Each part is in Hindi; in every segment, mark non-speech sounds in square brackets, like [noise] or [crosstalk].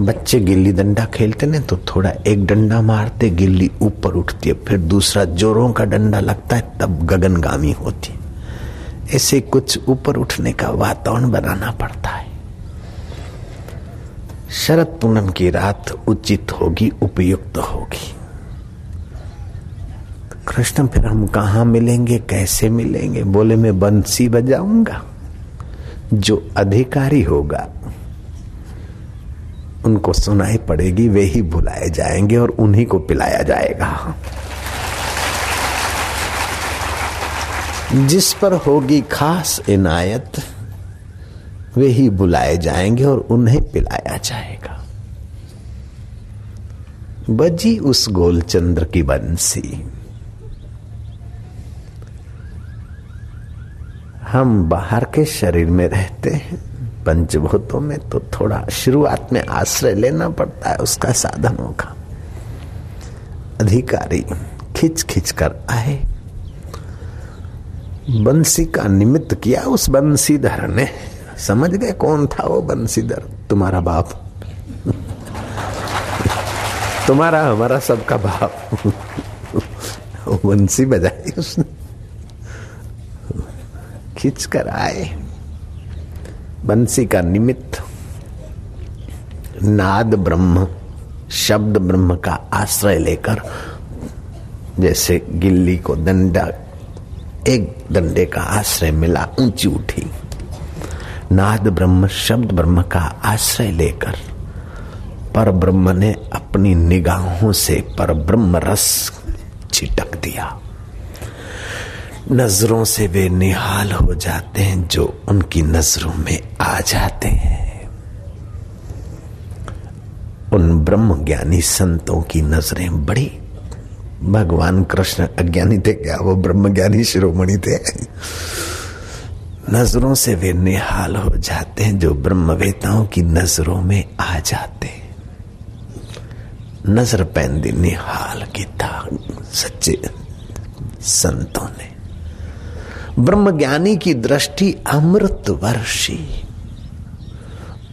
बच्चे गिल्ली डंडा खेलते ना तो थोड़ा एक डंडा मारते, गिल्ली ऊपर उठती है, फिर दूसरा जोरों का डंडा लगता है, तब गगनगामी होती है। ऐसे कुछ ऊपर उठने का वातावरण बनाना पड़ता है। शरद पूनम की रात उचित होगी, उपयुक्त होगी। कृष्ण, फिर हम कहा मिलेंगे, कैसे मिलेंगे? बोले, मैं बंसी बजाऊँगा। जो अधिकारी होगा उनको सुनाई पड़ेगी, वे ही बुलाए जाएँगे और उन्हीं को पिलाया जाएगा। जिस पर होगी खास इनायत, वे ही बुलाए जाएँगे और उन्हें पिलाया जाएगा। बजी उस गोलचंद्र की बंसी। हम बाहर के शरीर में रहते हैं। पंचभूतों में तो थोड़ा शुरुआत में आश्रय लेना पड़ता है, उसका साधन होगा। अधिकारी खिंच खिंच कर आए। बंसी का निमित्त किया उस बंसीधर ने। समझ गए कौन था वो बंसीधर? तुम्हारा बाप। तुम्हारा, हमारा सबका बाप। बंसी बजाई उसने। खींच कर आए। बंसी का निमित्त नाद ब्रह्म, शब्द ब्रह्म का आश्रय लेकर, जैसे गिल्ली को दंडा एक दंडे का आश्रय मिला, ऊँची उठी। नाद ब्रह्म, शब्द ब्रह्म का आश्रय लेकर पर ब्रह्म ने अपनी निगाहों से पर ब्रह्म रस छिटक दिया। नज़रों से वे निहाल हो जाते हैं जो उनकी नज़रों में आ जाते हैं। उन ब्रह्म ज्ञानी संतों की नज़रें बड़ी। भगवान कृष्ण अज्ञानी थे क्या? वो ब्रह्म ज्ञानी शिरोमणि थे। नज़रों से वे निहाल हो जाते हैं जो ब्रह्मवेताओं की नज़रों में आ जाते नज़र पैंदी निहाल की था सच्चे संतों ने। ब्रह्म ज्ञानी की दृष्टि अमृत वर्षी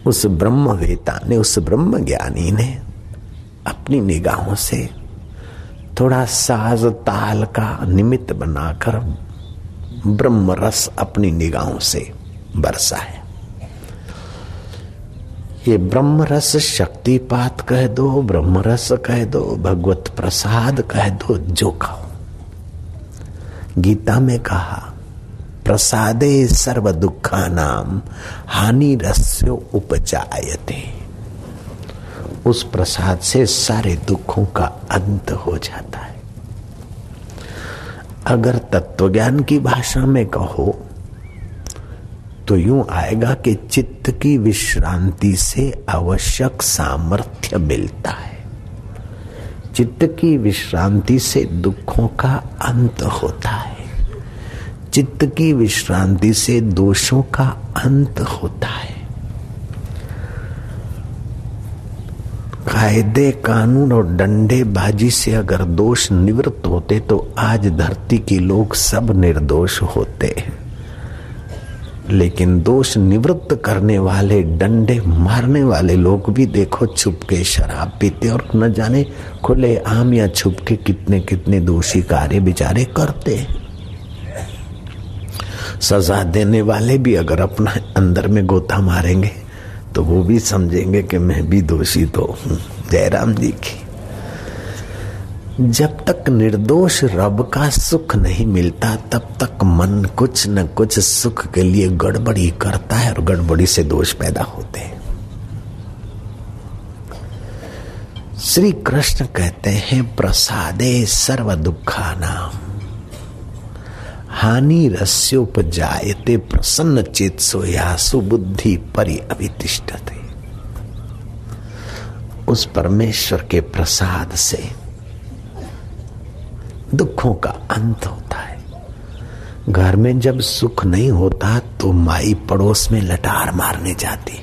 उस ब्रह्मवेता ने, उस ब्रह्म ज्ञानी ने अपनी निगाहों से थोड़ा साज ताल का निमित्त बनाकर ब्रह्म रस अपनी निगाहों से बरसा है। ये ब्रह्म रस शक्तिपात कह दो ब्रह्म रस कह दो, भगवत प्रसाद कह दो, जो कहो गीता में कहा प्रसादे सर्व दुखा नाम हानि रस्यो उपजायते। उस प्रसाद से सारे दुखों का अंत हो जाता है। अगर तत्वज्ञान की भाषा में कहो तो यूँ आएगा कि चित्त की विश्रांति से आवश्यक सामर्थ्य मिलता है। चित्त की विश्रांति से दुखों का अंत होता है। चित्त की विश्रांति से दोषों का अंत होता है। कायदे, कानून और डंडे बाजी से अगर दोष निवृत्त होते तो आज धरती के लोग सब निर्दोष होते लेकिन दोष निवृत्त करने वाले, डंडे मारने वाले लोग भी देखो छुप के शराब पीते और न जाने खुले आम या छुप के कितने कितने दोषी कार्य बेचारे करते हैं। सजा देने वाले भी अगर अपना अंदर में गोता मारेंगे तो वो भी समझेंगे कि मैं भी दोषी तो हूँ। जयराम जी की। जब तक निर्दोष रब का सुख नहीं मिलता, तब तक मन कुछ न कुछ सुख के लिए गड़बड़ी करता है और गड़बड़ी से दोष पैदा होते हैं। श्री कृष्ण कहते हैं, प्रसादे सर्व दुखा नाम हानि रस्योपजायते प्रसन्न चेत सो या सुबुद्धि परि अभितिष्ठते उस परमेश्वर के प्रसाद से दुखों का अंत होता है। घर में जब सुख नहीं होता तो माई पड़ोस में लटार मारने जाती।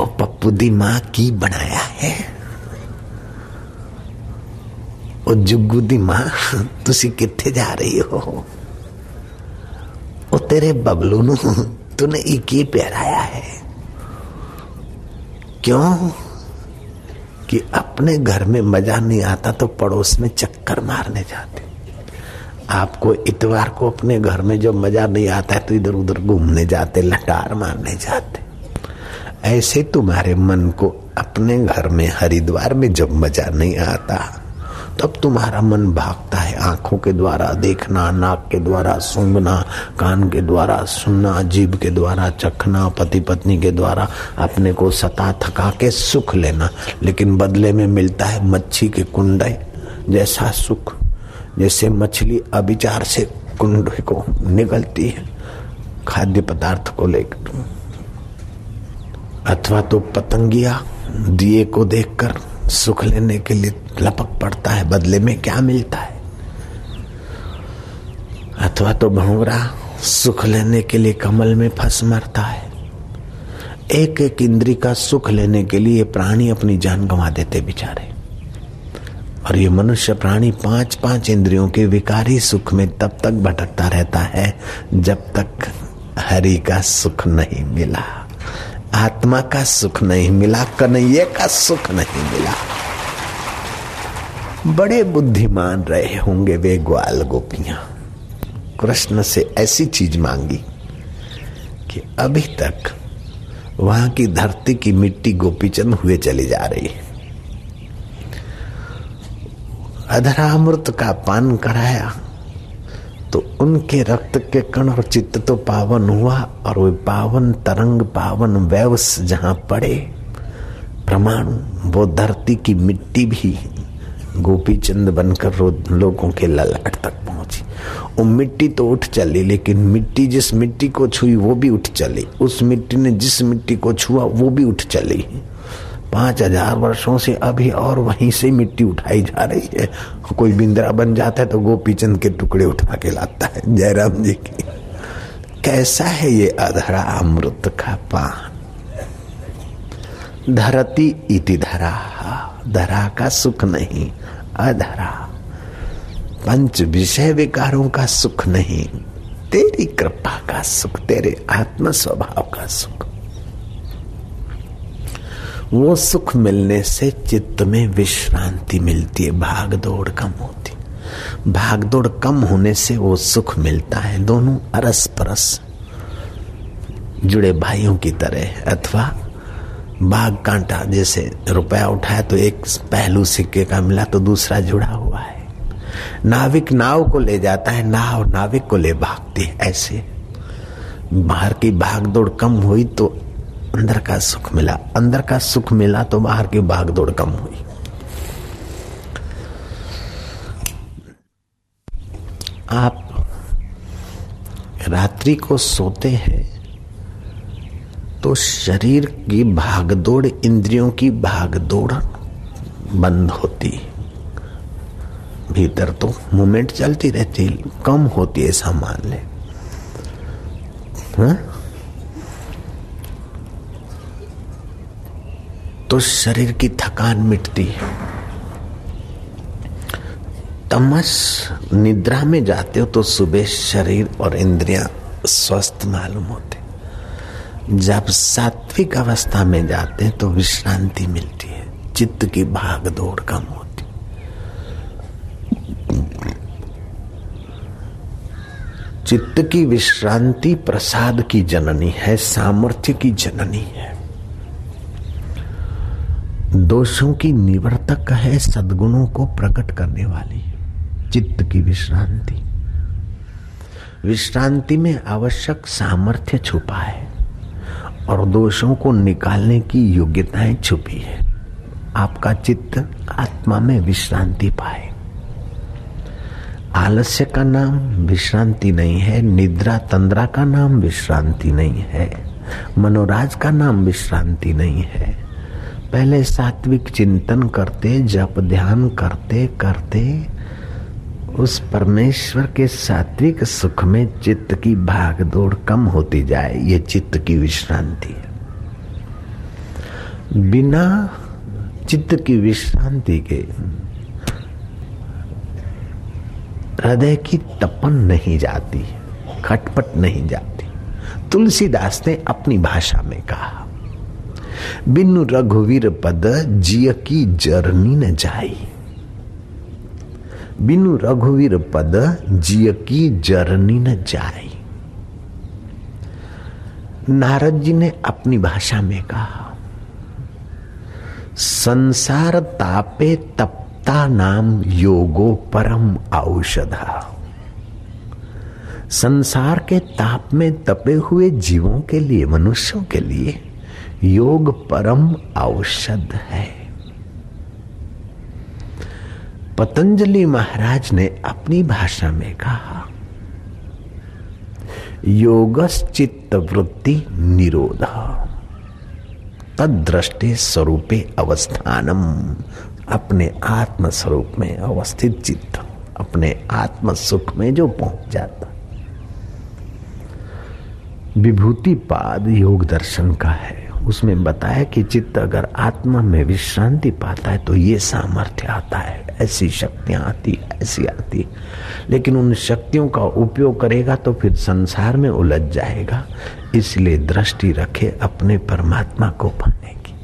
ओ पप्पू दी माँ की बनाया है? ओ जुग्गू दी माँ, [laughs] तुसी किथे जा रही हो? तेरे बबलू नु तूने एक पहराया है। क्यों? कि अपने घर में मज़ा नहीं आता तो पड़ोस में चक्कर मारने जाते। आपको इतवार को अपने घर में जो मज़ा नहीं आता है तो इधर उधर घूमने जाते, लटार मारने जाते। ऐसे तुम्हारे मन को अपने घर में, हरिद्वार में जब मज़ा नहीं आता तब तुम्हारा मन भागता है आँखों के द्वारा देखना, नाक के द्वारा सूंघना, कान के द्वारा सुनना, जीभ के द्वारा चखना, पति पत्नी के द्वारा अपने को सता थका के सुख लेना। लेकिन बदले में मिलता है मच्छी के कुंडे जैसा सुख, जैसे मछली अभिचार से कुंड को निकलती है, खाद्य पदार्थ को लेकर। अथवा तो पतंगिया दिए को देखकर सुख लेने के लिए लपक पड़ता है, बदले में क्या मिलता है? अथवा तो भंवरा सुख लेने के लिए कमल में फंस मरता है। एक एक इंद्री का सुख लेने के लिए प्राणी अपनी जान गंवा देते बेचारे। और ये मनुष्य प्राणी पाँच पाँच इंद्रियों के विकारी सुख में तब तक भटकता रहता है जब तक हरि का सुख नहीं मिला। आत्मा का सुख नहीं मिला, कन्हैये का सुख नहीं मिला। बड़े बुद्धिमान रहे होंगे वे ग्वाल गोपियाँ। कृष्ण से ऐसी चीज़ मांगी कि अभी तक वहाँ की धरती की मिट्टी गोपीचंद हुए चली जा रही है। अधरा अधरामृत का पान कराया। तो उनके रक्त के कण और चित्त तो पावन हुआ और वे पावन तरंग, पावन वैवस जहाँ पड़े। प्रमाणु, वो धरती की मिट्टी भी गोपी चंद बनकर लोगों के ललाट तक पहुँची। वो मिट्टी तो उठ चली, लेकिन मिट्टी जिस मिट्टी को छुई, वो भी उठ चली। उस मिट्टी ने जिस मिट्टी को छुआ, वो भी उठ चली। पाँच हज़ार वर्षों से अभी और वहीं से मिट्टी उठाई जा रही है। कोई बिंदरा बन जाता है तो गोपी चंद के टुकड़े उठा के लाता है। जयराम जी की, कैसा है ये अधरा अमृत का पान? धरती इति धरा धरा का सुख नहीं, अधरा। पंच विषय विकारों का सुख नहीं, तेरी कृपा का सुख, तेरे आत्म स्वभाव का सुख। वो सुख मिलने से चित्त में विश्रांति मिलती है। भाग दौड़ कम होती। भाग दौड़ कम होने से वो सुख मिलता है। दोनों अरस परस जुड़े भाइयों की तरह अथवा बाघ कांटा, जैसे रुपया उठाया तो एक पहलू सिक्के का मिला तो दूसरा जुड़ा हुआ है। नाविक नाव को ले जाता है। नाव नाविक को ले भागती है। ऐसे बाहर की भाग दौड़ कम हुई तो अंदर का सुख मिला। अंदर का सुख मिला तो बाहर की भाग दौड़ कम हुई। आप रात्रि को सोते हैं तो शरीर की भागदौड़, इंद्रियों की भागदौड़ बंद होती। भीतर तो मूवमेंट चलती रहती, कम होती है ऐसा मान ले हा? तो शरीर की थकान मिटती है। तमस निद्रा में जाते हो तो सुबह शरीर और इंद्रियाँ स्वस्थ मालूम होते। जब सात्विक अवस्था में जाते हैं तो विश्रांति मिलती है। चित्त की भाग दौड़ कम होती। चित्त की विश्रांति प्रसाद की जननी है, सामर्थ्य की जननी है। दोषों की निवर्तक है, सदगुणों को प्रकट करने वाली। चित्त की विश्रांति। विश्रांति में आवश्यक सामर्थ्य छुपा है और दोषों को निकालने की योग्यताएँ छुपी है। आपका चित्त आत्मा में विश्रांति पाए। आलस्य का नाम विश्रांति नहीं है, निद्रा तंद्रा का नाम विश्रांति नहीं है, मनोराज का नाम विश्रांति नहीं है। पहले सात्विक चिंतन करते, जप ध्यान करते करते, उस परमेश्वर के सात्विक सुख में चित्त की भाग दौड़ कम होती जाए, ये चित्त की विश्रांति है। बिना चित्त की विश्रांति के हृदय की तपन नहीं जाती, खटपट नहीं जाती। तुलसीदास ने अपनी भाषा में कहा बिनु रघुवीर पद जिय की जरनी न जाई। बिनु रघुवीर पद जिय की जरनी न जाई। नारद जी ने अपनी भाषा में कहा, संसार तापे तपता नाम योगो परम औषधा। संसार के ताप में तपे हुए जीवों के लिए, मनुष्यों के लिए योग परम औषध है। पतंजलि महाराज ने अपनी भाषा में कहा, योगश्चित्त वृत्ति निरोध तदृष्टि स्वरूपे अवस्थानम, अपने आत्म स्वरूप में अवस्थित चित्त, अपने आत्म सुख में जो पहुँच जाता। विभूति पाद योग दर्शन का है। उसमें बताया कि चित्त अगर आत्मा में विश्रांति पाता है तो ये सामर्थ्य आता है। ऐसी शक्तियाँ आती ऐसी आती लेकिन उन शक्तियों का उपयोग करेगा तो फिर संसार में उलझ जाएगा। इसलिए दृष्टि रखे अपने परमात्मा को पाने की।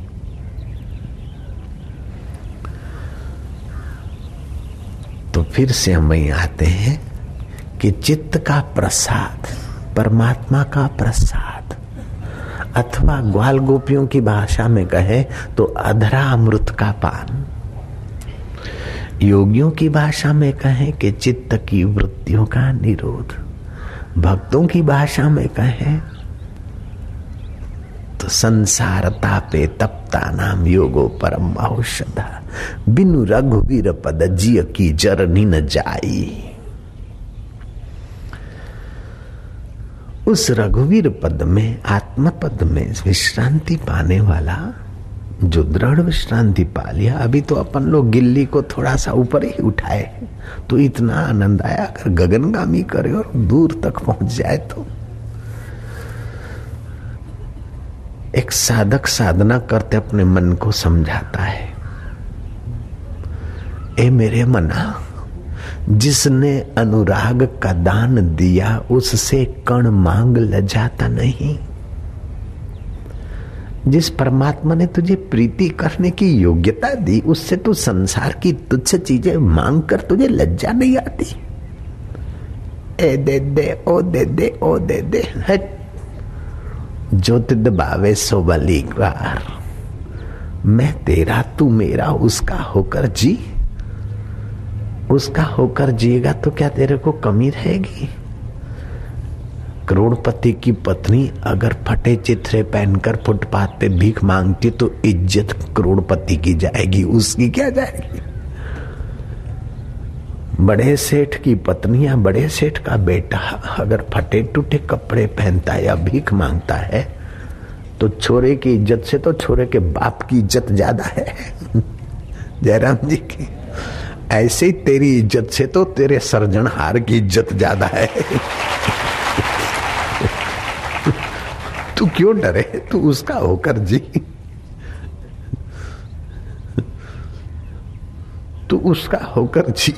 तो फिर से हम वही आते हैं कि चित्त का प्रसाद, परमात्मा का प्रसाद। अथवा ग्वाल गोपियों की भाषा में कहे तो अधरा अमृत का पान। योगियों की भाषा में कहें कि चित्त की वृत्तियों का निरोध। भक्तों की भाषा में कहें तो संसार तापे तपता नाम योगो परम औषधा। बिनु रघुवीर पद जिय की जरनी न जाई। उस रघुवीर पद में, आत्म पद में विश्रांति पाने वाला, जो दृढ़ विश्रांति पा लिया, अभी तो अपन लोग गिल्ली को थोड़ा सा ऊपर ही उठाए तो इतना आनंद आया, अगर गगनगामी करे और दूर तक पहुँच जाए तो। एक साधक साधना करते अपने मन को समझाता है। ए मेरे मना जिसने अनुराग का दान दिया, उससे कण मांग लजाता नहीं। जिस परमात्मा ने तुझे प्रीति करने की योग्यता दी, उससे तू संसार की तुच्छ चीज़ें मांग कर तुझे लज्जा नहीं आती। ए, दे दे, ओ, दे दे, ओ, दे दे जो तिद सो बलीकार मैं तेरा, तू मेरा, उसका होकर जी। उसका होकर जिएगा तो क्या तेरे को कमी रहेगी? करोड़पति की पत्नी अगर फटे चित्रे पहनकर फुटपाथ पे भीख मांगती तो इज़्ज़त करोड़पति की जाएगी, उसकी क्या जाएगी? बड़े सेठ की पत्नी या बड़े सेठ का बेटा अगर फटे टूटे कपड़े पहनता है या भीख माँगता है तो छोरे की इज़्ज़त से तो छोरे के बाप की इज़्ज़त ज़्यादा है। [laughs] जयराम जी की ऐसे ही तेरी इज़्ज़त से तो तेरे सर्जनहार की इज़्ज़त ज़्यादा है। तू क्यों डरे? तू उसका होकर जी। तू उसका होकर जी।